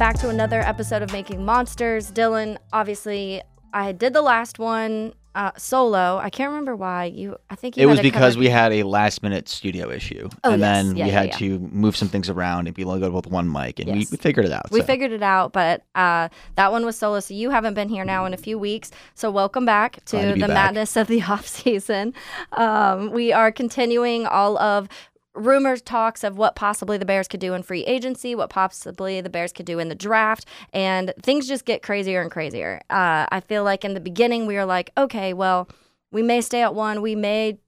back to another episode of Making Monsters. Dylan, obviously, I did the last one uh, solo. I can't remember why you. I think you It was because covered- we had a last minute studio issue. Oh, and yes. then Yeah, we yeah, had yeah. to move some things around and be able to go with one mic. And we, Yes. we figured it out. We so. figured it out, but uh, that one was solo, so you haven't been here now in a few weeks. So welcome back to, to the back. madness of the off season. Um, we are continuing all of rumors, talks of what possibly the Bears could do in free agency, what possibly the Bears could do in the draft, and things just get crazier and crazier. Uh, I feel like in the beginning we were like, okay, well, we may stay at one, we may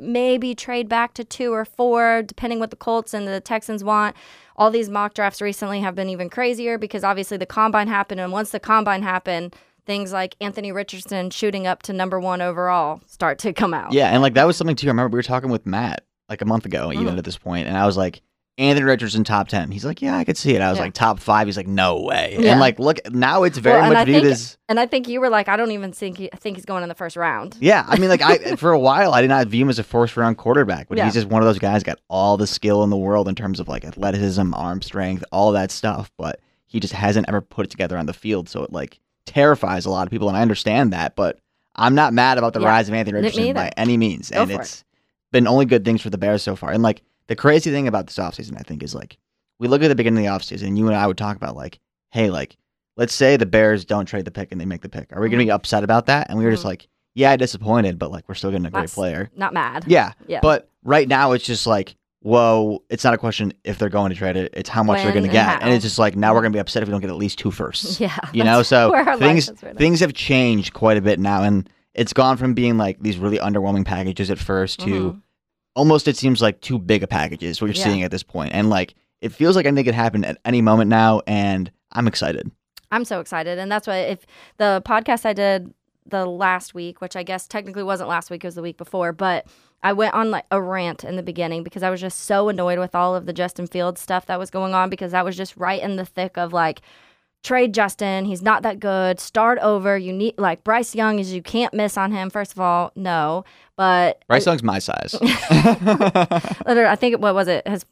maybe trade back to two or four, depending what the Colts and the Texans want. All these mock drafts recently have been even crazier because obviously the combine happened, and once the combine happened, things like Anthony Richardson shooting up to number one overall start to come out. Yeah. And like that was something too. I remember we were talking with Matt like a month ago, even Mhm. at this point, And I was like, Anthony Richardson top 10. He's like, yeah, I could see it. I was Yeah. like, top five. He's like, no way. Yeah. And like, look, now it's very Well, much viewed think- as. And I think you were like, I don't even think he, I think he's going in the first round. Yeah, I mean, like I for a while I did not view him as a first round quarterback, but Yeah. he's just one of those guys got all the skill in the world in terms of like athleticism, arm strength, all that stuff, but he just hasn't ever put it together on the field, so it like terrifies a lot of people, and I understand that, but I'm not mad about the rise of Anthony Richardson by any means, Go and it's been only good things for the Bears so far. And like the crazy thing about this offseason, I think, is like we look at the beginning of the offseason, and you and I would talk about like, hey, like let's say the Bears don't trade the pick and they make the pick, are we gonna be upset about that? And we were just Mhm. like yeah, disappointed, but like we're still getting a great That's- player. Not mad. Yeah. Yeah. But right now it's just like, whoa, it's not a question if they're going to trade it, it's how much they're going to and get. how. And it's just like now we're going to be upset if we don't get at least two firsts. Yeah. You know, that's so where our life things is right now. things have changed quite a bit now and it's gone from being like these really underwhelming packages at 1st to Mhm. almost it seems like too big a packages what you're Yeah. seeing at this point. And like it feels like anything could happen at any moment now and I'm excited. I'm so excited. And that's why if the podcast I did the last week, which I guess technically wasn't last week, it was the week before, but I went on like a rant in the beginning because I was just so annoyed with all of the Justin Fields stuff that was going on because that was just right in the thick of like trade Justin. He's not that good. Start over. You need like Bryce Young is you can't miss on him. First of all, no. But Bryce Young's my size. I think what was it? Has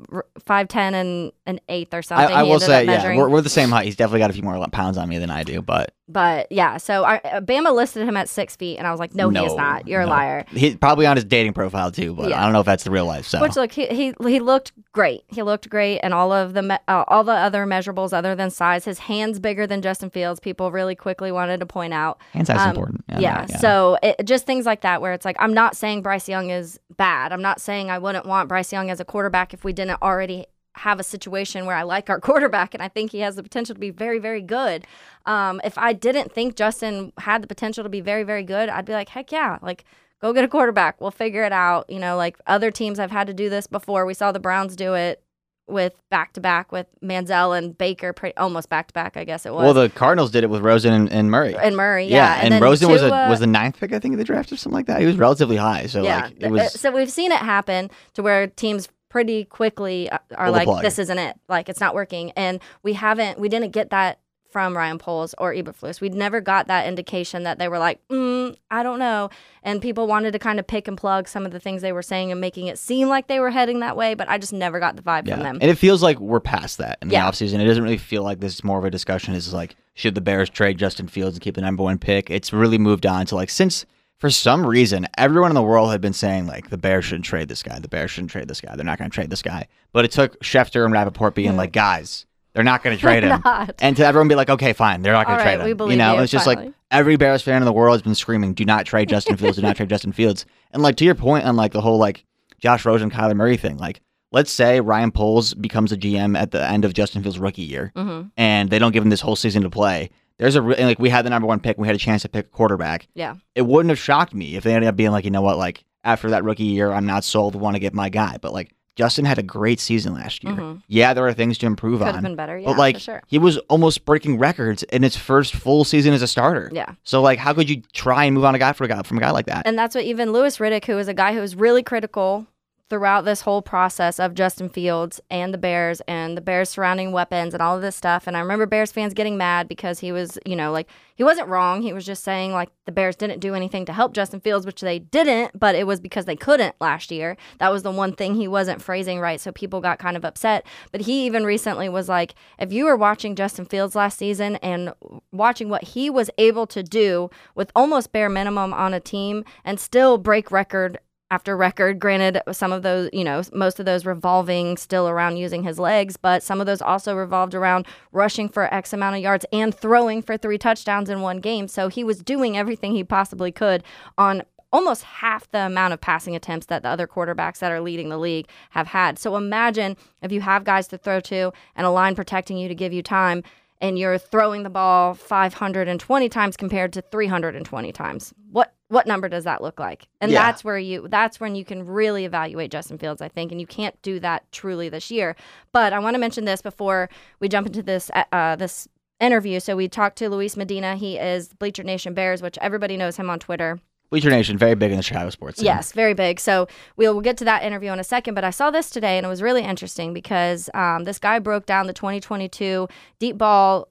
five ten and an eighth or something. I he will say, yeah, we're, we're the same height. He's definitely got a few more pounds on me than I do, but But yeah, so I, uh, Bama listed him at six feet, and I was like, no, he is not. You're a liar. He's probably on his dating profile too, but Yeah. I don't know if that's the real life. So Which look, he, he he looked great. He looked great, and all of the me- uh, all the other measurables other than size. His hands bigger than Justin Fields. People really quickly wanted to point out. hand size is Um, important. Yeah. no, So it, just things like that, where it's like, I'm not saying Bryce Young is bad. I'm not saying I wouldn't want Bryce Young as a quarterback if we didn't already have a situation where I like our quarterback and I think he has the potential to be very, very good. Um, if I didn't think Justin had the potential to be very, very good, I'd be like, heck yeah, like go get a quarterback. We'll figure it out. You know, like other teams have had to do this before. We saw the Browns do it with back to back with Manziel and Baker, pretty, almost back to back, I guess it was. well, the Cardinals did it with Rosen and, and Murray. and Murray, yeah, and, then Rosen was a was the ninth pick, I think, of the draft or something like that. He was relatively high, so yeah. like it was. so we've seen it happen to where teams pretty quickly uh, are Pull like, this isn't it. Like it's not working, and we haven't. We didn't get that from Ryan Poles or Eberflus. We'd never got that indication that they were like, mm, I don't know. And people wanted to kind of pick and plug some of the things they were saying and making it seem like they were heading that way, but I just never got the vibe yeah. from them. And it feels like we're past that in the Yeah. offseason. It doesn't really feel like this is more of a discussion. It's like, should the Bears trade Justin Fields and keep the number one pick? It's really moved on to like, since for some reason, everyone in the world had been saying, like, the Bears shouldn't trade this guy. The Bears shouldn't trade this guy. They're not going to trade this guy. But it took Schefter and Rappaport being like, guys, they're not going to trade him. Not. And to everyone be like, okay, fine, they're not going All to right, trade we him. believe you know, you, it's just finally. like every Bears fan in the world has been screaming, do not trade Justin Fields, do not trade Justin Fields. And like to your point on like the whole like Josh Rosen, Kyler Murray thing, like let's say Ryan Poles becomes a GM at the end of Justin Fields' rookie year, Mhm. and they don't give him this whole season to play. There's a re- like we had the number one pick, we had a chance to pick a quarterback. Yeah. It wouldn't have shocked me if they ended up being like, you know what, like after that rookie year, I'm not sold, want to get my guy. But like Justin had a great season last year. Mhm. Yeah, there are things to improve Could on. have been better. Yeah, but like for sure. he was almost breaking records in his first full season as a starter. Yeah. So like, how could you try and move on a guy for a guy from a guy like that? And that's what even Louis Riddick, who was a guy who was really critical throughout this whole process of Justin Fields and the Bears and the Bears surrounding weapons and all of this stuff. And I remember Bears fans getting mad because he was, you know, like he wasn't wrong. He was just saying like the Bears didn't do anything to help Justin Fields, which they didn't, but it was because they couldn't last year. That was the one thing he wasn't phrasing right. So people got kind of upset. But he even recently was like, if you were watching Justin Fields last season and watching what he was able to do with almost bare minimum on a team and still break record after record. Granted, some of those, you know, most of those revolving still around using his legs, but some of those also revolved around rushing for X amount of yards and throwing for three touchdowns in one game. So he was doing everything he possibly could on almost half the amount of passing attempts that the other quarterbacks that are leading the league have had. So imagine if you have guys to throw to and a line protecting you to give you time and you're throwing the ball 520 times compared to 320 times. What what number does that look like? And Yeah. that's where you that's when you can really evaluate Justin Fields, I think, and you can't do that truly this year. But I want to mention this before we jump into this uh, this interview. So we talked to Luis Medina. He is Bleacher Nation Bears, which everybody knows him on Twitter. Bleacher Nation, very big in the Chicago sports. scene. Yes, very big. So we'll, we'll get to that interview in a second. But I saw this today and it was really interesting because um, this guy broke down the 2022 deep ball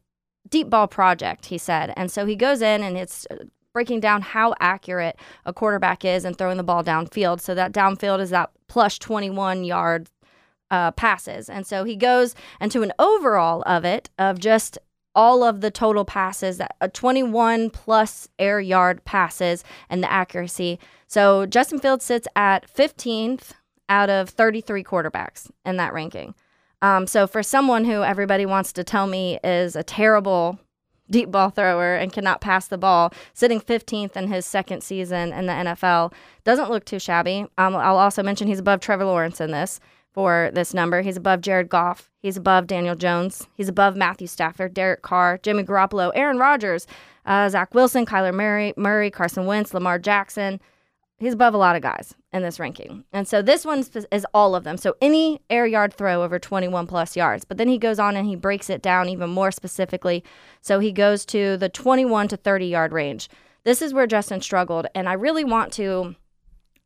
deep ball project. He said, and so he goes in and it's uh, breaking down how accurate a quarterback is and throwing the ball downfield. So that downfield is that plus 21 yard uh, passes. And so he goes into an overall of it of just all of the total passes, that a 21 plus air yard passes, and the accuracy. So Justin Fields sits at 15th out of 33 quarterbacks in that ranking. Um, so for someone who everybody wants to tell me is a terrible deep ball thrower and cannot pass the ball, sitting 15th in his second season in the NFL doesn't look too shabby. Um, I'll also mention he's above Trevor Lawrence in this for this number. He's above Jared Goff. He's above Daniel Jones. He's above Matthew Stafford, Derek Carr, Jimmy Garoppolo, Aaron Rodgers, uh, Zach Wilson, Kyler Murray, Murray, Carson Wentz, Lamar Jackson. He's above a lot of guys in this ranking. And so this one is all of them. So any air yard throw over 21 plus yards. But then he goes on and he breaks it down even more specifically. So he goes to the 21 to 30 yard range. This is where Justin struggled. And I really want to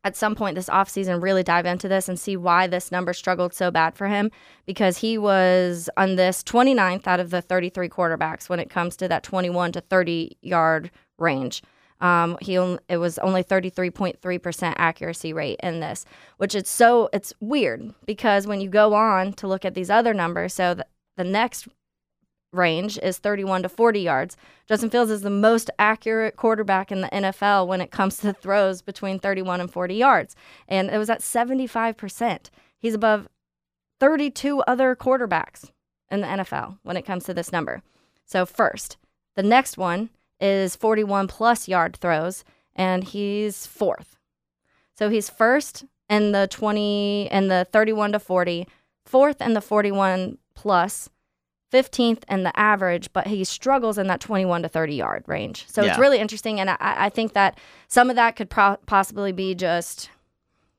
at some point this offseason really dive into this and see why this number struggled so bad for him because he was on this 29th out of the 33 quarterbacks when it comes to that 21 to 30 yard range. Um, he it was only 33.3% accuracy rate in this, which it's so it's weird because when you go on to look at these other numbers, so the, the next range is 31 to 40 yards. Justin Fields is the most accurate quarterback in the NFL when it comes to throws between 31 and 40 yards. And it was at 75%. He's above 32 other quarterbacks in the NFL when it comes to this number. So, first, the next one is 41 plus yard throws, and he's fourth. So, he's first in the 20 and the 31 to 40, fourth in the 41 plus 15th in the average, but he struggles in that 21 to 30 yard range. So it's really interesting. And I, I think that some of that could pro- possibly be just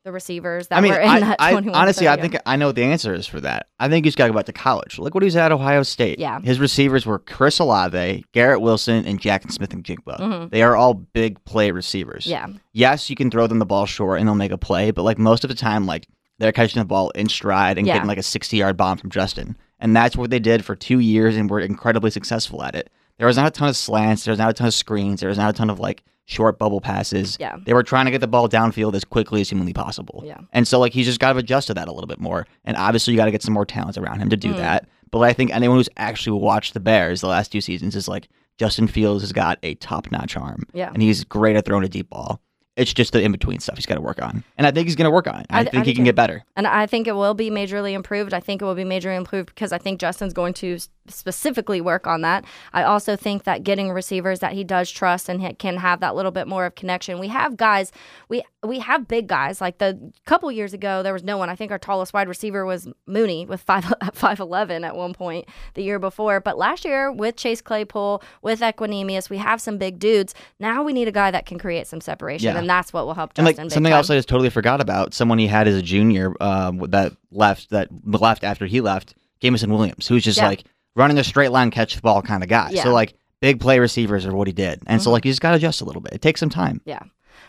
the receivers that I mean, were in I, that I 21 to honestly, I think I know what the answer is for that. I think he's got to go back to college. Look what he's at Ohio State. Yeah. his receivers were Chris Olave, Garrett Wilson, and Jaxon Smith-Njigba. Mhm. They are all big play receivers. Yeah. Yes, you can throw them the ball short and they'll make a play, but like most of the time, like they're catching the ball in stride and Yeah. getting like a sixty-yard bomb from Justin, and that's what they did for two years and were incredibly successful at it. There was not a ton of slants. There was not a ton of screens. There was not a ton of like short bubble passes. Yeah. They were trying to get the ball downfield as quickly as humanly possible. Yeah. And so like he's just got to adjust to that a little bit more. And obviously you got to get some more talents around him to do Mm. that. But I think anyone who's actually watched the Bears the last two seasons is like Justin Fields has got a top-notch arm. Yeah. And he's great at throwing a deep ball. It's just the in-between stuff he's got to work on. And I think he's going to work on it. I, I- think I he can too. get better. And I think it will be majorly improved. I think it will be majorly improved because I think Justin's going to specifically work on that. I also think that getting receivers that he does trust and can have that little bit more of connection. We have guys, we we have big guys. Like the couple years ago, there was no one. I think our tallest wide receiver was Mooney with five five eleven at one point the year before. But last year with Chase Claypool, with Equanimeous, we have some big dudes. Now we need a guy that can create some separation, Yeah. and that's what will help And like something time. else I just totally forgot about, someone he had as a junior um, that left that left after he left, Jameson Williams, who's just Yeah. like running a straight line catch the ball kind of guy. Yeah. So like big play receivers are what he did. And so Mhm. like you just got to adjust a little bit. It takes some time. Yeah.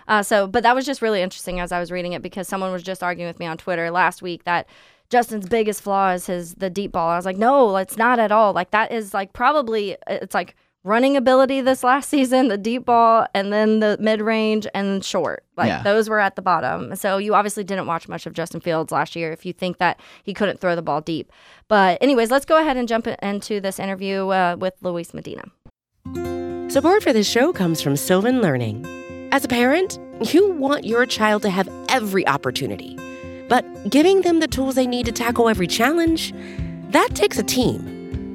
Uh, so, but that was just really interesting as I was reading it because someone was just arguing with me on Twitter last week that Justin's biggest flaw is his the deep ball. I was like, no, it's not at all. Like that is like probably it's like running ability this last season, the deep ball, and then the mid range and short. Like Yeah. those were at the bottom. So you obviously didn't watch much of Justin Fields last year if you think that he couldn't throw the ball deep. But anyways, let's go ahead and jump into this interview uh, with Luis Medina. Support for this show comes from Sylvan Learning. As a parent, you want your child to have every opportunity, but giving them the tools they need to tackle every challenge, that takes a team.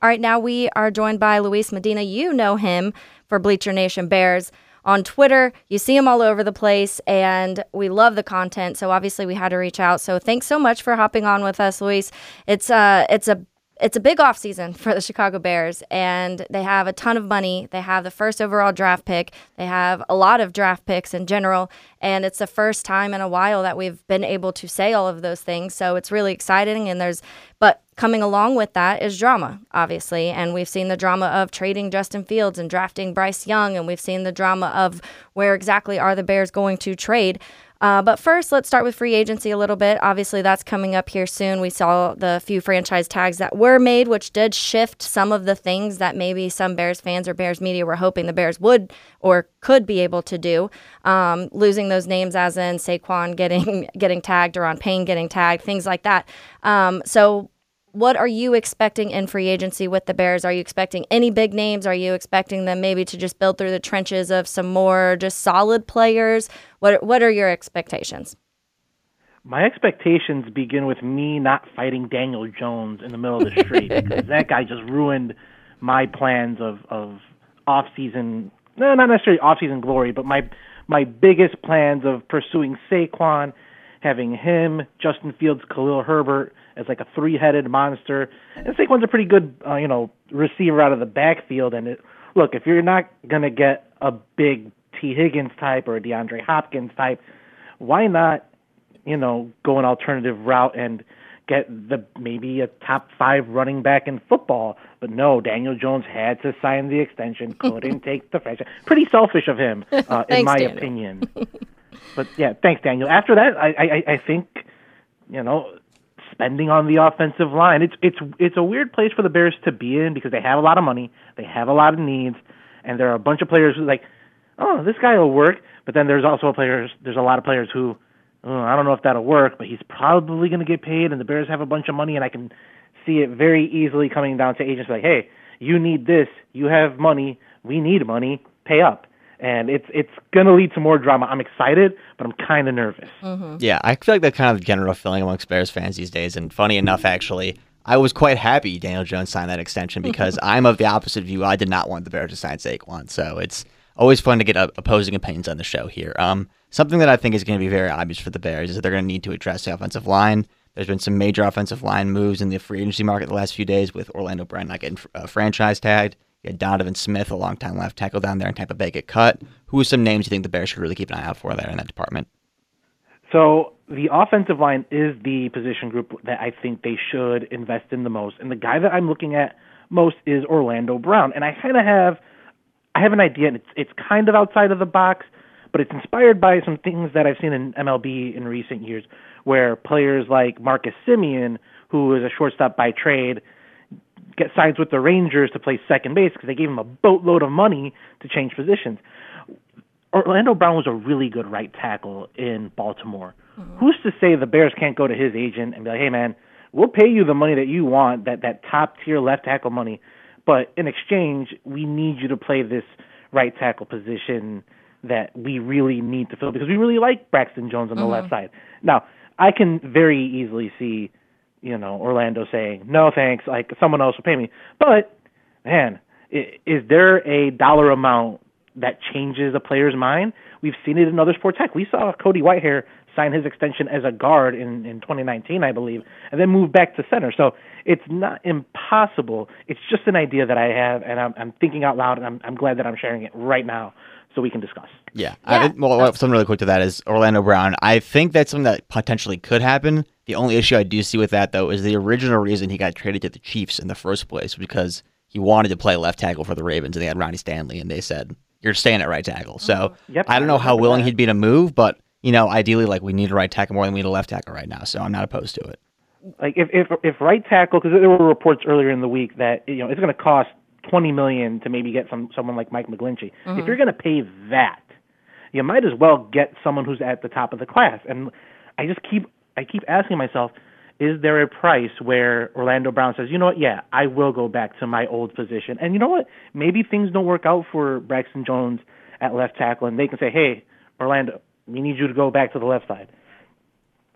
All right, now we are joined by Luis Medina. You know him for Bleacher Nation Bears on Twitter. You see him all over the place, and we love the content. So obviously, we had to reach out. So thanks so much for hopping on with us, Luis. It's uh, it's a it's a big offseason for the Chicago Bears, and they have a ton of money. They have the first overall draft pick. They have a lot of draft picks in general, and it's the first time in a while that we've been able to say all of those things. So it's really exciting, and there's but coming along with that is drama, obviously, and we've seen the drama of trading Justin Fields and drafting Bryce Young, and we've seen the drama of where exactly are the Bears going to trade. Uh, but first, let's start with free agency a little bit. Obviously, that's coming up here soon. We saw the few franchise tags that were made, which did shift some of the things that maybe some Bears fans or Bears media were hoping the Bears would or could be able to do. Um, losing those names, as in Saquon getting getting tagged or on Payne getting tagged, things like that. Um, so what are you expecting in free agency with the Bears? Are you expecting any big names? Are you expecting them maybe to just build through the trenches of some more just solid players? What what are your expectations? My expectations begin with me not fighting Daniel Jones in the middle of the street because that guy just ruined my plans of of off season. No, not necessarily off season glory, but my my biggest plans of pursuing Saquon, having him, Justin Fields, Khalil Herbert as like a three headed monster. And Saquon's a pretty good, uh, you know, receiver out of the backfield. And it, look, if you're not gonna get a big Tee Higgins type or a DeAndre Hopkins type, why not you know, go an alternative route and get the maybe a top five running back in football. But no, Daniel Jones had to sign the extension, couldn't take the franchise. Pretty selfish of him, uh, in my Daniel. opinion. but yeah, thanks, Daniel. After that, I, I, I think, you know, spending on the offensive line. It's it's it's a weird place for the Bears to be in because they have a lot of money, they have a lot of needs, and there are a bunch of players who like, oh, this guy will work. But then there's also players. There's a lot of players who, oh, I don't know if that'll work, but he's probably going to get paid, and the Bears have a bunch of money, and I can see it very easily coming down to agents like, hey, you need this, you have money, we need money, pay up. And it's it's gonna lead to more drama. I'm excited, but I'm kind of nervous. Yeah, I feel like that kind of general feeling amongst Bears fans these days. And funny enough, actually, I was quite happy Daniel Jones signed that extension because I'm of the opposite view. I did not want the Bears to sign Saquon, so it's always fun to get uh, opposing opinions on the show here. Um, something that I think is going to be very obvious for the Bears is that they're going to need to address the offensive line. There's been some major offensive line moves in the free agency market the last few days with Orlando Brown not getting uh, franchise tagged. You had Donovan Smith, a longtime left tackle down there in Tampa Bay, get cut. Who are some names you think the Bears should really keep an eye out for there in that department? So the offensive line is the position group that I think they should invest in the most. And the guy that I'm looking at most is Orlando Brown. And I kind of have I have an idea and it's it's kind of outside of the box, but it's inspired by some things that I've seen in MLB in recent years where players like Marcus Semien, who is a shortstop by trade, get signs with the Rangers to play second base because they gave him a boatload of money to change positions. Orlando Brown was a really good right tackle in Baltimore. Mm-hmm. Who's to say the Bears can't go to his agent and be like, "Hey, man, we'll pay you the money that you want, that that top tier left tackle money, but in exchange, we need you to play this right tackle position that we really need to fill because we really like Braxton Jones on the left mm-hmm. side." Now, I can very easily see, you know, Orlando saying, "No, thanks. Like someone else will pay me." But man, is there a dollar amount that changes a player's mind? We've seen it in other sports. Heck, we saw Cody Whitehair sign his extension as a guard in, in 2019, I believe, and then move back to center. So it's not impossible. It's just an idea that I have, and I'm, I'm thinking out loud, and I'm, I'm glad that I'm sharing it right now so we can discuss. Yeah. Yeah. I well, something really quick to that is Orlando Brown. I think that's something that potentially could happen. The only issue I do see with that, though, is the original reason he got traded to the Chiefs in the first place because he wanted to play left tackle for the Ravens, and they had Ronnie Stanley, and they said, you're staying at right tackle. So mm-hmm. Yep, I don't know how willing he'd be to move, but, you know, ideally, like, we need a right tackle more than we need a left tackle right now. So I'm not opposed to it. like if if if right tackle because there were reports earlier in the week that you know it's going to cost twenty million to maybe get some someone like Mike McGlinchey. If mm-hmm. you're going to pay that, you might as well get someone who's at the top of the class. And I just keep I keep asking myself, is there a price where Orlando Brown says, you know what, yeah, I will go back to my old position, and you know what, maybe things don't work out for Braxton Jones at left tackle, and they can say, hey, Orlando, we need you to go back to the left side.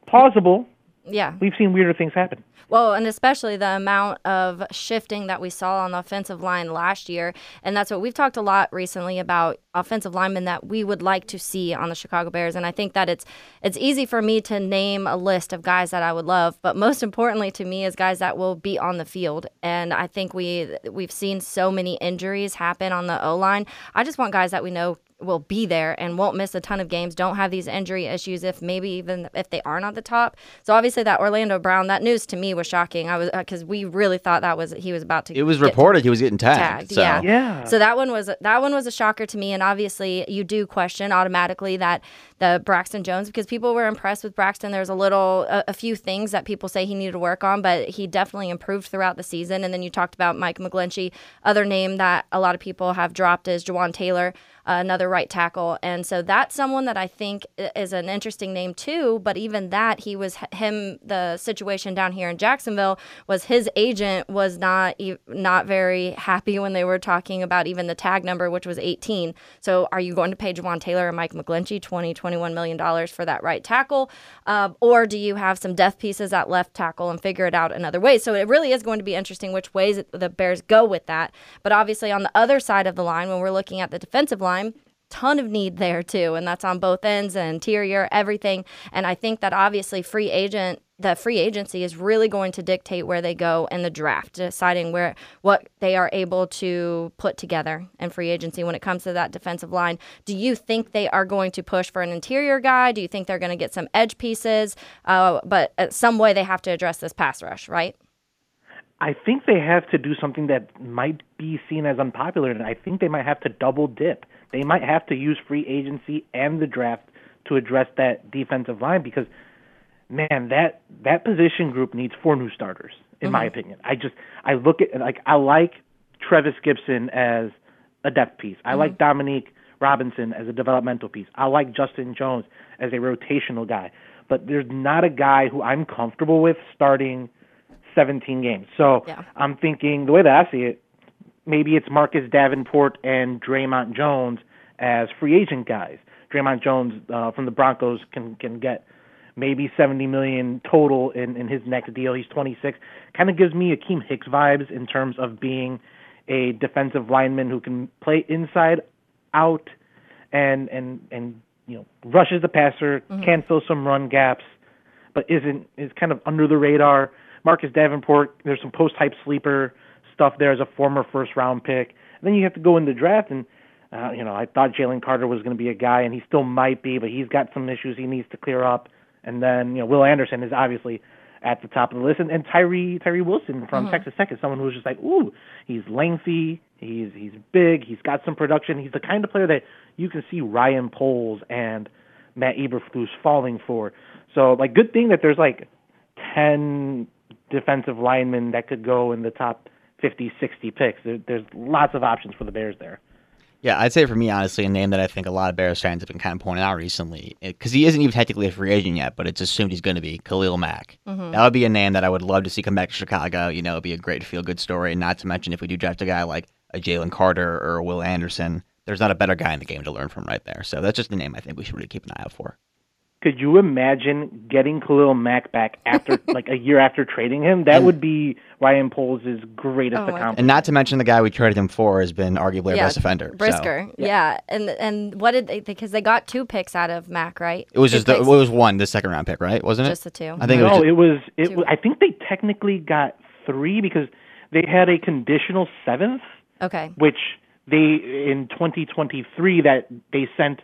Plausible. Yeah. We've seen weirder things happen. Well, and especially the amount of shifting that we saw on the offensive line last year. And that's what we've talked a lot recently about offensive linemen that we would like to see on the Chicago Bears. And I think that it's it's easy for me to name a list of guys that I would love, but most importantly to me is guys that will be on the field. And I think we we've seen so many injuries happen on the O line. I just want guys that we know will be there and won't miss a ton of games, don't have these injury issues if maybe even if they aren't at the top. So obviously that Orlando Brown, that news to me was shocking. I was uh, because we really thought that was he was about to get It was get reported he was getting tagged. tagged. so. Yeah. Yeah. So that one was that one was a shocker to me, and obviously you do question automatically that the Braxton Jones because people were impressed with Braxton. There's a little a, a few things that people say he needed to work on, but he definitely improved throughout the season. And then you talked about Mike McGlinchey. Other name that a lot of people have dropped is Jawaan Taylor. Uh, another right tackle, and so that's someone that I think is an interesting name too. But even that, he was him. The situation down here in Jacksonville was his agent was not not very happy when they were talking about even the tag number, which was 18. So, are you going to pay Jawaan Taylor and Mike McGlinchey 20, 21 million dollars for that right tackle, uh, or do you have some death pieces at left tackle and figure it out another way? So, it really is going to be interesting which ways the Bears go with that. But obviously, on the other side of the line, when we're looking at the defensive line ton of need there too and that's on both ends and interior everything. And i think that obviously free agent the free agency is really going to dictate where they go in the draft deciding where what they are able to put together in free agency when it comes to that defensive line. Do you think they are going to push for an interior guy? Do you think they're going to get some edge pieces? Uh, but uh, some way they have to address this pass rush right? I think they have to do something that might be seen as unpopular, and I think they might have to double dip. They might have to use free agency and the draft to address that defensive line because, man, that that position group needs four new starters, in my mm-hmm. opinion. I just I look at like I like Trevis Gipson as a depth piece. I like mm-hmm. Dominique Robinson as a developmental piece. I like Justin Jones as a rotational guy. But there's not a guy who I'm comfortable with starting 17 games. So Yeah. I'm thinking the way that I see it, maybe it's Marcus Davenport and Dre'Mont Jones as free agent guys. Dre'Mont Jones uh, from the Broncos can can get maybe 70 million total in in his next deal. He's 26. Kind of gives me Akiem Hicks vibes in terms of being a defensive lineman who can play inside out and and and you know rushes the passer, can fill some run gaps, but isn't is kind of under the radar. Marcus Davenport, there's some post type sleeper stuff there as a former first round pick. And then you have to go in the draft and uh, you know, I thought Jalen Carter was going to be a guy, and he still might be, but he's got some issues he needs to clear up. And then, you know, Will Anderson is obviously at the top of the list, and, and Tyree Tyree Wilson from Texas Tech is someone who's just like, ooh, he's lengthy, he's he's big, he's got some production, he's the kind of player that you can see Ryan Poles and Matt Eberflus falling for. So, like, good thing that there's like ten defensive linemen that could go in the top 50, 60 picks. There, there's lots of options for the Bears there. Yeah, I'd say for me, honestly, a name that I think a lot of Bears fans have been kind of pointing out recently, because he isn't even technically a free agent yet, but it's assumed he's going to be Khalil Mack. Mm-hmm. That would be a name that I would love to see come back to Chicago. You know, it'd be a great feel good story. And not to mention, if we do draft a guy like a Jalen Carter or a Will Anderson, there's not a better guy in the game to learn from right there. So that's just a name I think we should really keep an eye out for. Could you imagine getting Khalil Mack back after like a year after trading him? That mm. would be Ryan Poles' greatest Oh accomplishment. And not to mention the guy we traded him for has been arguably our Yeah, best defender. so- Brisker, yeah. and and what did they? Because they got two picks out of Mack, right? It was Two just the, it was one, the second round pick, right? Wasn't it? just the two. I think it was. no, just- it was. It. I think they technically got three because they had a conditional seventh, Okay, which they in 2023 that they sent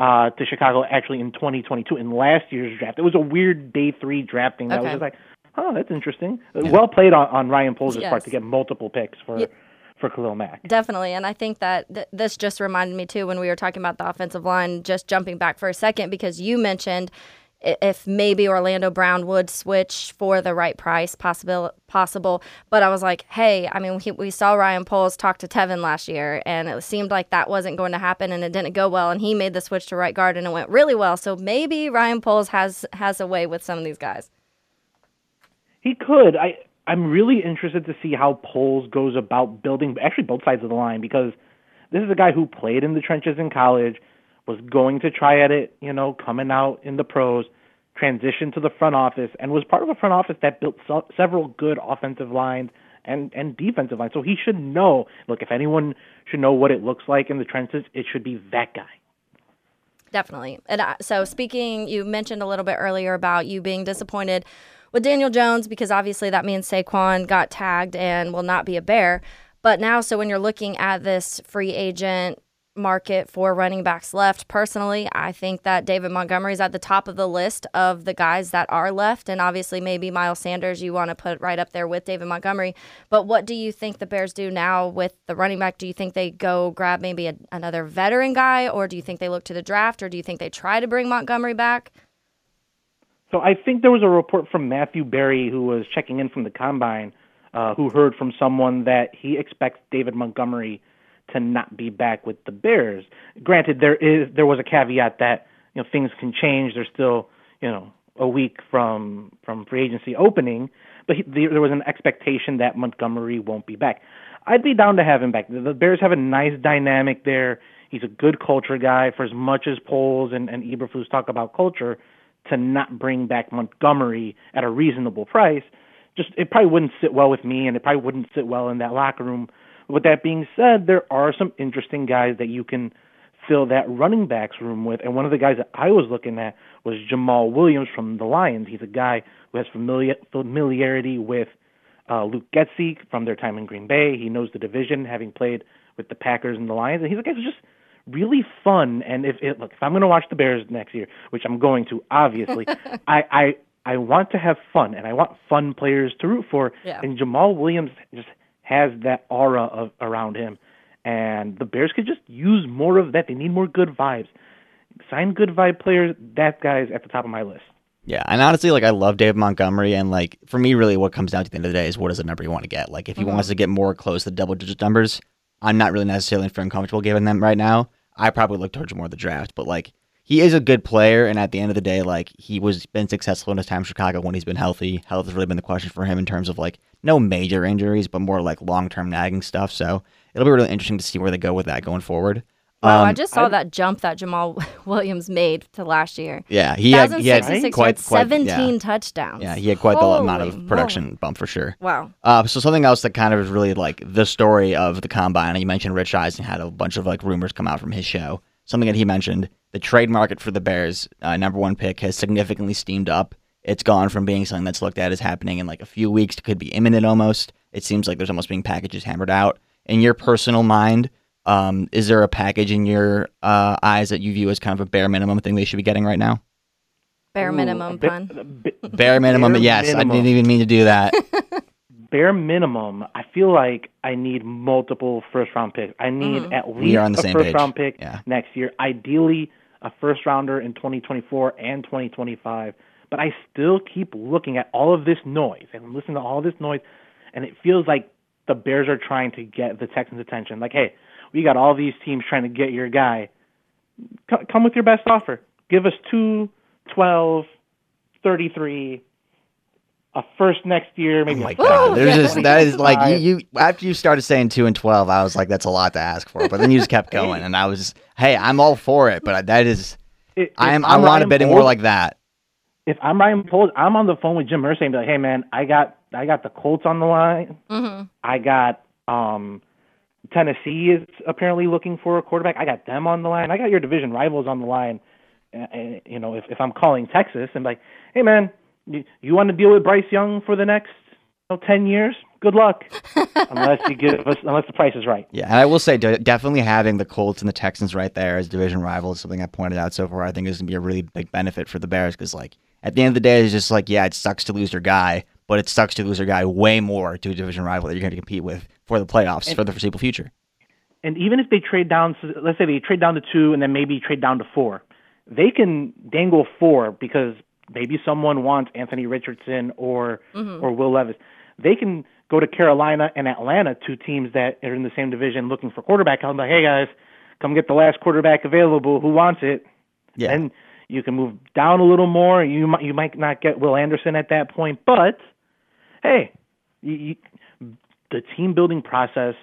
uh, to Chicago actually in 2022 in last year's draft. It was a weird day three drafting that was just like, oh, that's interesting. Well played on, on Ryan Poles' Yes. part to get multiple picks for Yeah. for Khalil Mack. definitely. And I think that th- this just reminded me too when we were talking about the offensive line. Just jumping back for a second because you mentioned if maybe Orlando Brown would switch for the right price, possible, possible. But I was like, hey, I mean, we, we saw Ryan Poles talk to Teven last year, and it seemed like that wasn't going to happen, and it didn't go well. And he made the switch to right guard, and it went really well. So maybe Ryan Poles has has a way with some of these guys. He could. I I'm really interested to see how Poles goes about building actually both sides of the line because this is a guy who played in the trenches in college, was going to try at it, you know, coming out in the pros, transitioned to the front office, and was part of a front office that built se- several good offensive lines and and defensive lines. So he should know. Look, if anyone should know what it looks like in the trenches, it should be that guy. Definitely. And I, so, speaking, you mentioned a little bit earlier about you being disappointed with Daniel Jones because obviously that means Saquon got tagged and will not be a Bear. But now, so when you're looking at this free agent market for running backs left, personally, I think that David Montgomery is at the top of the list of the guys that are left. And obviously, maybe Miles Sanders you want to put right up there with David Montgomery. But what do you think the Bears do now with the running back? Do you think they go grab maybe a, another veteran guy, or do you think they look to the draft, or do you think they try to bring Montgomery back? So I think there was a report from Matthew Berry, who was checking in from the combine, uh, who heard from someone that he expects David Montgomery to not be back with the Bears. Granted, there is there was a caveat that you know things can change. There's still you know a week from from free agency opening, but he, there was an expectation that Montgomery won't be back. I'd be down to have him back. The, Bears have a nice dynamic there. He's a good culture guy. For as much as Poles and, and Eberflus talk about culture, to not bring back Montgomery at a reasonable price, just it probably wouldn't sit well with me, and it probably wouldn't sit well in that locker room. With that being said, there are some interesting guys that you can fill that running backs room with, and one of the guys that I was looking at was Jamaal Williams from the Lions. He's a guy who has familiar, familiarity with uh, Luke Getsy from their time in Green Bay. He knows the division, having played with the Packers and the Lions, and he's a guy who's just really fun. And if it, look, if I'm going to watch the Bears next year, which I'm going to, obviously, I, I I want to have fun, and I want fun players to root for. Yeah. And Jamaal Williams just has that aura of around him, and the Bears could just use more of that. They need more good vibes. Sign good vibe players. That guy's at the top of my list. Yeah, and honestly, like I love David Montgomery, and like for me, really, what comes down to the end of the day is what is the number you want to get. Like, if he mm-hmm. wants to get more close to double digit numbers, I'm not really necessarily feeling comfortable giving them right now. I probably look towards more of the draft, but like he is a good player, and at the end of the day, like he was been successful in his time in Chicago when he's been healthy. Health has really been the question for him in terms of like no major injuries, but more like long term nagging stuff. So it'll be really interesting to see where they go with that going forward. Wow, I Um, just saw that jump that Jamaal Williams made to last year. yeah, he had, he had 1,066 quite, yards, quite 17 yeah. touchdowns. Yeah, he had quite the amount of production bump for sure. Wow. Uh, so something else that kind of is really like the story of the combine. You mentioned Rich Eisen had a bunch of like rumors come out from his show. Something that he mentioned: the trade market for the Bears, uh, number one pick, has significantly steamed up. It's gone from being something that's looked at as happening in like a few weeks to could be imminent almost. It seems like there's almost being packages hammered out. In your personal mind, um, is there a package in your uh, eyes that you view as kind of a bare minimum thing they should be getting right now? Bare minimum a bit- pun. a bit- Bare minimum. Bare yes, minimum. I didn't even mean to do that. bare minimum, I feel like I need multiple first round picks. I need Mhm. at We least are on the a same first page. round pick Yeah. next year. Ideally, a first rounder in 2024 and 2025. But I still keep looking at all of this noise and listening to all this noise, and it feels like the Bears are trying to get the Texans' attention. Like, hey, we got all these teams trying to get your guy. Come with your best offer. Give us two, twelve, thirty-three, a first next year, maybe. Oh my god, there's yeah. just that is like you, you after you started saying two and twelve, I was like, that's a lot to ask for. But then you just kept going, and I was hey, I'm all for it, but that is, If- I am, I I'm want a Ryan bidding Poles- more like that. if I'm Ryan Poles, I'm on the phone with Jim Irsay and be like, "Hey man, I got I got the Colts on the line. hmm I got um Tennessee is apparently looking for a quarterback. I got them on the line. I got your division rivals on the line. Uh, And, you know, if if I'm calling Texas and like, "Hey man, you, you want to deal with Bryce Young for the next you know, 10 years? Good luck." unless you give us unless the price is right. Yeah, and I will say, definitely having the Colts and the Texans right there as division rivals, is something I pointed out so far. I think is gonna be a really big benefit for the Bears because, like, at the end of the day, it's just like, yeah, it sucks to lose your guy, but it sucks to lose your guy way more to a division rival that you're going to compete with for the playoffs for the foreseeable future. and even if they trade down, so let's say they trade down to two and then maybe trade down to four, they can dangle four because maybe someone wants Anthony Richardson or mm-hmm. or Will Levis. They can go to Carolina and Atlanta, two teams that are in the same division looking for quarterback. I'm like, hey guys, come get the last quarterback available. Who wants it? Yeah, And you can move down a little more. You might you might not get Will Anderson at that point, but hey, you, you, the team building process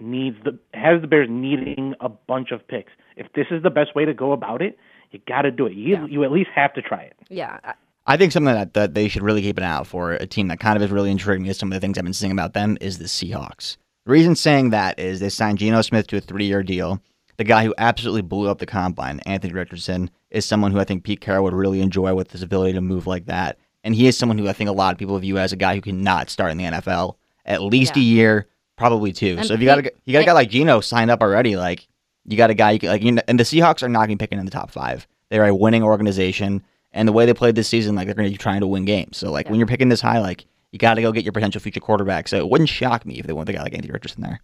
needs the has the Bears needing a bunch of picks. If this is the best way to go about it, you got to do it. You Yeah. you at least have to try it. Yeah. I- I think something that, that they should really keep an eye out for, a team that kind of is really intriguing me is some of the things I've been seeing about them, is the Seahawks. The reason saying that is they signed Geno Smith to a three year deal. The guy who absolutely blew up the combine, Anthony Richardson, is someone who I think Pete Carroll would really enjoy with his ability to move like that. And he is someone who I think a lot of people view as a guy who cannot start in the NFL at least a year, probably two. And so if you got a, Pete- you got a guy like Geno signed up already, like you got a guy you can, like you know, and the Seahawks are not going to be picking in the top five. They're a winning organization, and the way they played this season, like they're going to be trying to win games. So like when you're picking this high, like you got to go get your potential future quarterback. So it wouldn't shock me if they went with a guy like Anthony Richardson there.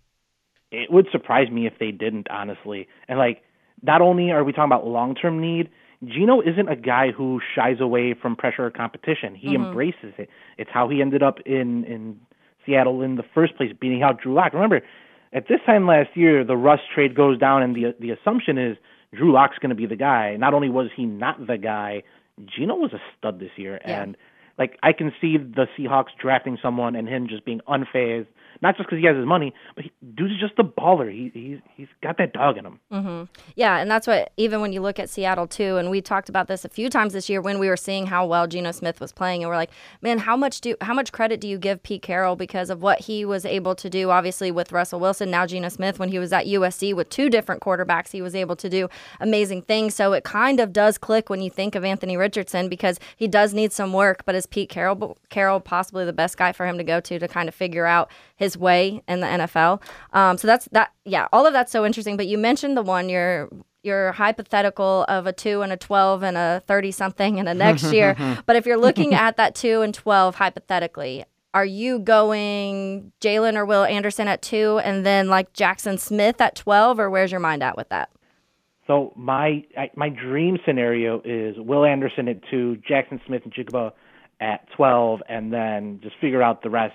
It would surprise me if they didn't, honestly. And like, not only are we talking about long term need, Geno isn't a guy who shies away from pressure or competition. He mm-hmm. embraces it. It's how he ended up in in Seattle in the first place, beating out Drew Lock. Remember, at this time last year, the Russ trade goes down, and the the assumption is Drew Lock's going to be the guy. Not only was he not the guy, Geno was a stud this year, Yeah. and like I can see the Seahawks drafting someone and him just being unfazed, not just because he has his money, but he, dude's just a baller. He he's he's got that dog in him. Mm-hmm. Yeah, and that's what even when you look at Seattle too, and we talked about this a few times this year when we were seeing how well Geno Smith was playing, and we're like, man, how much do how much credit do you give Pete Carroll because of what he was able to do? Obviously with Russell Wilson, now Geno Smith, when he was at USC with two different quarterbacks, he was able to do amazing things. So it kind of does click when you think of Anthony Richardson because he does need some work, but is Pete Carroll Carroll possibly the best guy for him to go to to kind of figure out his way in the NFL? Um, so that's that. Yeah, all of that's so interesting. But you mentioned the one your your hypothetical of a two and a twelve and a thirty something and a next year. but if you're looking at that two and twelve hypothetically, are you going Jalen or Will Anderson at two and then like Jaxon Smith at twelve, or where's your mind at with that? So my I, my dream scenario is Will Anderson at two, Jaxon Smith-Njigba at twelve, and then just figure out the rest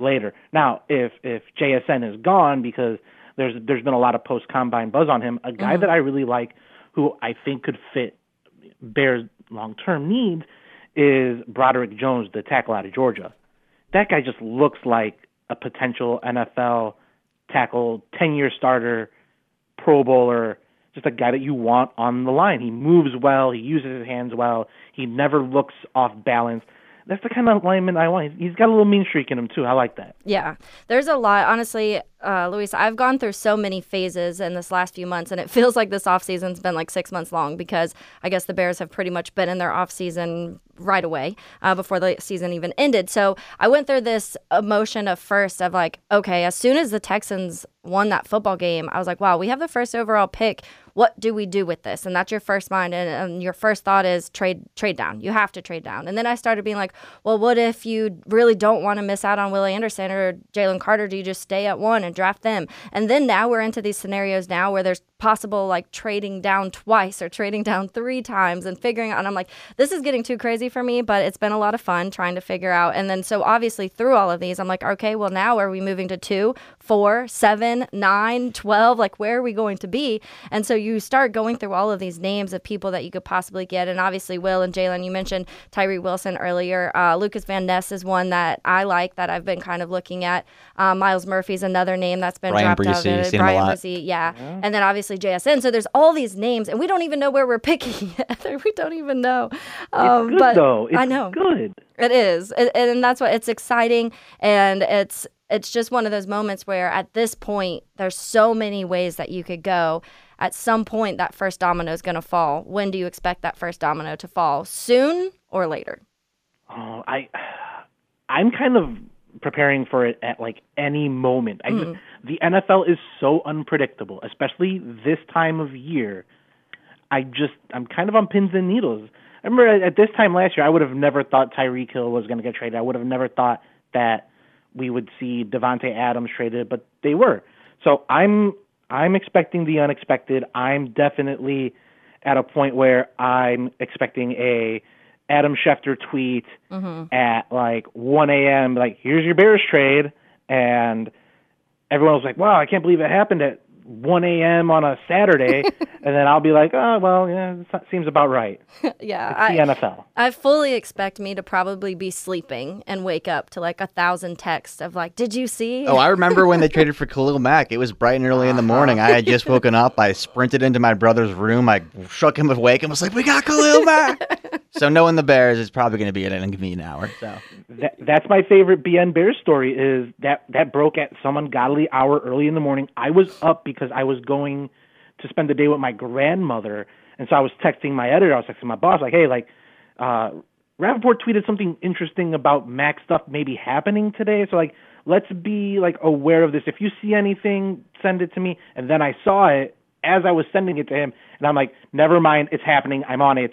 later. Now, if if JSN is gone because there's there's been a lot of post combine buzz on him, a guy mm-hmm. that I really like, who I think could fit Bears long term needs, is Broderick Jones, the tackle out of Georgia. That guy just looks like a potential NFL tackle, ten year starter, Pro Bowler, just a guy that you want on the line. He moves well, he uses his hands well, he never looks off balance. That's the kind of lineman I want. He's got a little mean streak in him too. I like that. Yeah, there's a lot. Honestly, uh, Luis, I've gone through so many phases in this last few months, and it feels like this offseason's been like six months long because I guess the Bears have pretty much been in their offseason right away uh, before the season even ended. So I went through this emotion of first of like, okay, as soon as the Texans won that football game, I was like, wow, we have the first overall pick. What do we do with this? And that's your first mind, and, and your first thought is trade trade down. You have to trade down. And then I started being like, well, what if you really don't want to miss out on Willie Anderson or Jalen Carter? Do you just stay at one and draft them? And then now we're into these scenarios now where there's possible like trading down twice or trading down three times and figuring out. And I'm like, this is getting too crazy for me, but it's been a lot of fun trying to figure out. And then so obviously through all of these, I'm like, okay, well now are we moving to two, four, seven? 10, 9, 12. Like, where are we going to be? And so you start going through all of these names of people that you could possibly get. And obviously, Will and Jalen, you mentioned Tyree Wilson earlier. Uh, Lukas Van Ness is one that I like that I've been kind of looking at. Um, Myles Murphy's another name that's been Bryan dropped out. Bresee, there. seen a Bryan lot. Bresee, yeah. And then obviously JSN. So there's all these names, and we don't even know where we're picking yet. we don't even know. Um, It's good but though. It's I know. good. It is, and, and that's what it's exciting, and it's it's just one of those moments where at this point there's so many ways that you could go. At some point, that first domino is going to fall. When do you expect that first domino to fall? Soon or later? Oh, I, I'm kind of preparing for it at like any moment. I just, the NFL is so unpredictable, especially this time of year. I just I'm kind of on pins and needles. I remember at, at this time last year, I would have never thought Tyreek Hill was going to get traded. I would have never thought that we would see Davante Adams traded, but they were. So I'm I'm expecting the unexpected. I'm definitely at a point where I'm expecting a Adam Schefter tweet mm-hmm. at like 1 a.m. Like, here's your Bears trade, and everyone was like, "Wow, I can't believe it happened at 1 a.m. on a Saturday." and then I'll be like, "Oh, well, yeah, that seems about right." yeah, It's the I, NFL. I fully expect me to probably be sleeping and wake up to like a thousand texts of like, "Did you see?" Oh, I remember when they traded for Khalil Mack. It was bright and early in the uh-huh. morning. I had just woken up. I sprinted into my brother's room. I shook him awake and was like, "We got Khalil Mack." so knowing the Bears is probably going to be an inconvenient hour. So That, that's my favorite BN Bears story. Is that that broke at some ungodly hour early in the morning. I was up because I was going to spend the day with my grandmother, and so I was texting my editor. I was texting my boss, like, "Hey, like, uh, Rapoport tweeted something interesting about Mack stuff maybe happening today. So like, let's be like aware of this. If you see anything, send it to me." And then I saw it as I was sending it to him, and I'm like, "Never mind, it's happening. I'm on it.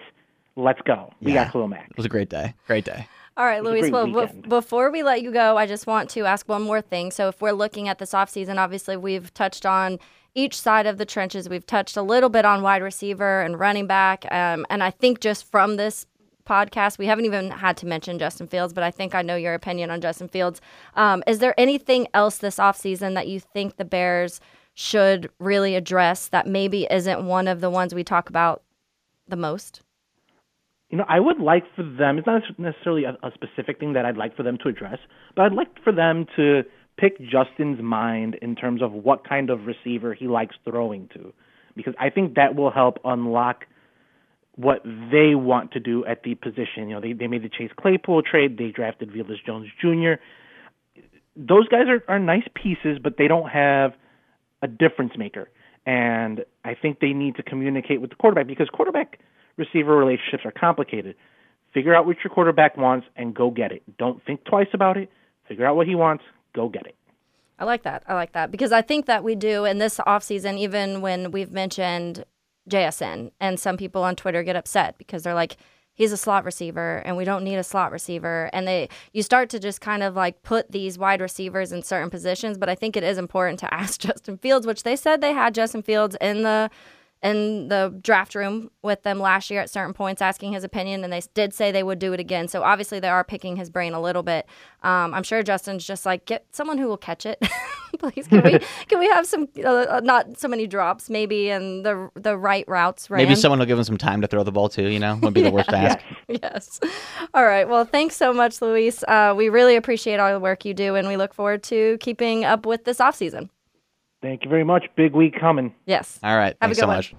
Let's go. We Yeah. got Khalil Mack." it was a great day. Great day. All right, Luis. Well, bef- before we let you go, I just want to ask one more thing. So, if we're looking at this offseason, obviously we've touched on each side of the trenches. We've touched a little bit on wide receiver and running back. Um, and I think just from this podcast, we haven't even had to mention Justin Fields, but I think I know your opinion on Justin Fields. Um, is there anything else this offseason that you think the Bears should really address that maybe isn't one of the ones we talk about the most? You know, I would like for them, it's not necessarily a, a specific thing that I'd like for them to address, but I'd like for them to pick Justin's mind in terms of what kind of receiver he likes throwing to. Because I think that will help unlock what they want to do at the position. You know, they, they made the Chase Claypool trade, they drafted Velus Jones Jr. Those guys are, are nice pieces, but they don't have a difference maker. And I think they need to communicate with the quarterback because quarterback receiver relationships are complicated. Figure out what your quarterback wants and go get it. Don't think twice about it. Figure out what he wants, go get it. I like that. I like that because I think that we do in this offseason, even when we've mentioned JSN, and some people on Twitter get upset because they're like, he's a slot receiver and we don't need a slot receiver. And they you start to just kind of like put these wide receivers in certain positions. But I think it is important to ask Justin Fields, which they said they had Justin Fields in the in the draft room with them last year at certain points asking his opinion and they did say they would do it again. So obviously they are picking his brain a little bit. Um, i'm sure justin's just like get someone who will catch it. Please can we can we have some uh, not so many drops maybe and the the right routes ran Maybe someone will give him some time to throw the ball too. You know, would be the worst ask. yes. All right. Well thanks so much luis. Uh, we really appreciate all the work you do and we look forward to keeping up with this offseason Thank you very much. Big week coming. yes All right. Have a Thanks good so one. much.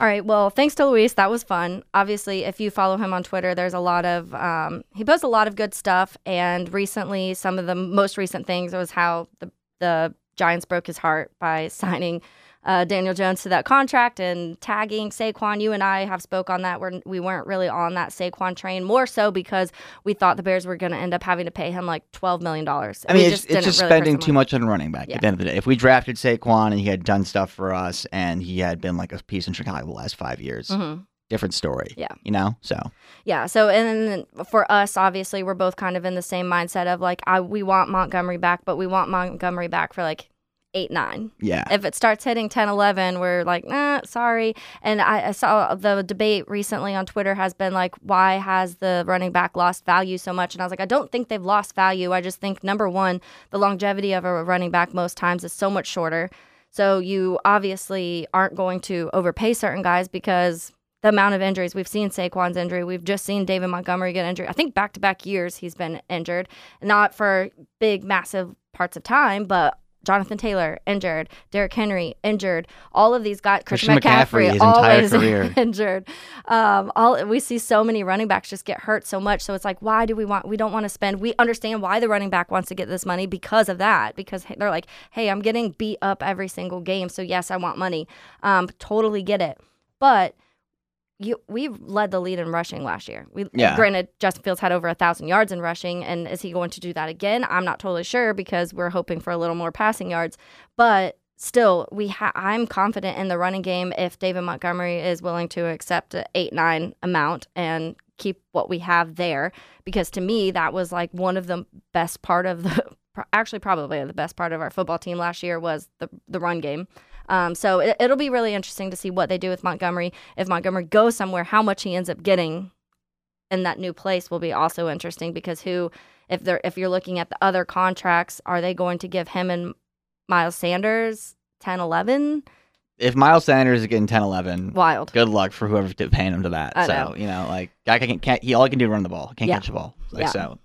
All right. Well, thanks to Luis. That was fun. Obviously, if you follow him on Twitter, there's a lot of um, he posts a lot of good stuff. And recently, some of the most recent things was how the the Giants broke his heart by signing uh, Daniel Jones to that contract and tagging Saquon. You and I have spoke on that. We're, we weren't really on that Saquon train, more so because we thought the Bears were going to end up having to pay him like twelve million dollars. I mean, it's, it's just spending too much on running back Yeah. at the end of the day. If we drafted Saquon and he had done stuff for us and he had been like a piece in Chicago the last five years, hmm different story. Yeah. You know? So, Yeah. So, and then for us, obviously, we're both kind of in the same mindset of like, I we want Montgomery back, but we want Montgomery back for like eight nine. Yeah. If it starts hitting 10 11, we're like, nah, sorry. And I, I saw the debate recently on Twitter has been like, why has the running back lost value so much? And I was like, I don't think they've lost value. I just think number one, the longevity of a running back most times is so much shorter. So you obviously aren't going to overpay certain guys because the amount of injuries we've seen Saquon's injury, we've just seen David Montgomery get injured. I think back to back years he's been injured, not for big, massive parts of time, but Jonathan Taylor injured, Derrick Henry injured, all of these guys, Christian, McCaffrey, McCaffrey, always career. injured. Um, all we see so many running backs just get hurt so much. So it's like, why do we want? We don't want to spend. We understand why the running back wants to get this money because of that. Because they're like, hey, I'm getting beat up every single game, so yes, I want money. Um, totally get it, but you we led the lead in rushing last year. We Yeah. granted Justin Fields had over a thousand yards in rushing, and is he going to do that again? I'm not totally sure because we're hoping for a little more passing yards, but still we ha- I'm confident in the running game if David Montgomery is willing to accept an eight nine amount and keep what we have there because to me that was like one of the best part of the actually probably the best part of our football team last year was the the run game. Um, so it, it'll be really interesting to see what they do with Montgomery. If Montgomery goes somewhere, how much he ends up getting in that new place will be also interesting because who, if they're if you're looking at the other contracts, are they going to give him and Miles Sanders 10, 11? If Miles Sanders is getting 10 11, Wild. good luck for whoever's paying him to that. I so, know. you know, like, guy can't, can't, he, all he can do is run the ball. Can't Yeah. catch the ball. Like, Yeah. so.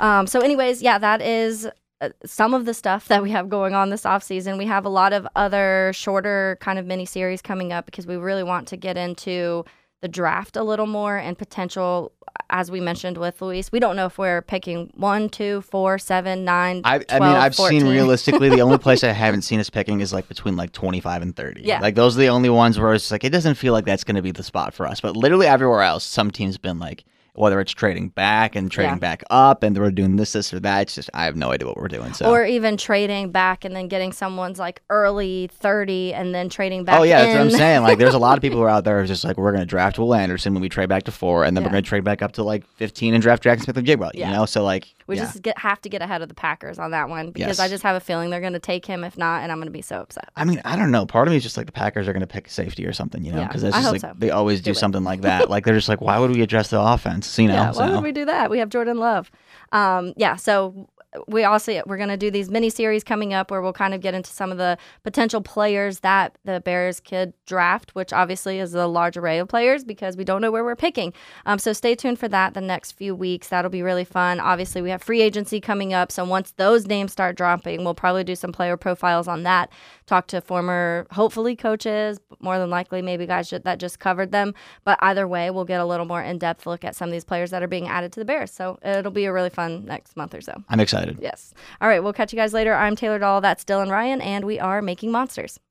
Um, so, anyways, yeah, that is Uh, some of the stuff that we have going on this off season. We have a lot of other shorter kind of mini series coming up because we really want to get into the draft a little more and potential, as we mentioned with Luis. We don't know if we're picking one, two, four, seven, nine, I, 12, I mean, I've 14. seen realistically, the only place I haven't seen us picking is like between like 25 and 30. Yeah. Like, those are the only ones where it's like, it doesn't feel like that's going to be the spot for us. But literally everywhere else, some teams been like, whether it's trading back and trading Yeah. back up and we're doing this, this, or that. It's just, I have no idea what we're doing. So. Or even trading back and then getting someone's like early 30 and then trading back Oh yeah, that's what I'm saying. Like, there's a lot of people who are out there who's just like, we're going to draft Will Anderson when we trade back to four, and then we're going to trade back up to like 15 and draft Jaxon Smith and. Yeah. You know, so like, We yeah. just get, have to get ahead of the Packers on that one because Yes. I just have a feeling they're going to take him. If not, and I'm going to be so upset. I mean, I don't know. Part of me is just like the Packers are going to pick safety or something, you know, because just like so. they always do Do something like that. like they're just like, why would we address the offense? You know, yeah, why so would we do that? We have Jordan Love. Um, yeah, so we also we're going to do these mini series coming up where we'll kind of get into some of the potential players that the Bears could draft, which obviously is a large array of players because we don't know where we're picking. Um, so stay tuned for that the next few weeks. That'll be really fun. Obviously, we have free agency coming up, so once those names start dropping, we'll probably do some player profiles on that. Talk to former, hopefully coaches, more than likely maybe guys that just covered them. But either way, we'll get a little more in depth look at some of these players that are being added to the Bears. So it'll be a really fun next month or so. I'm excited. Yes. All right. We'll catch you guys later. I'm Taylor Doll. That's Dylan Ryan, and we are making monsters.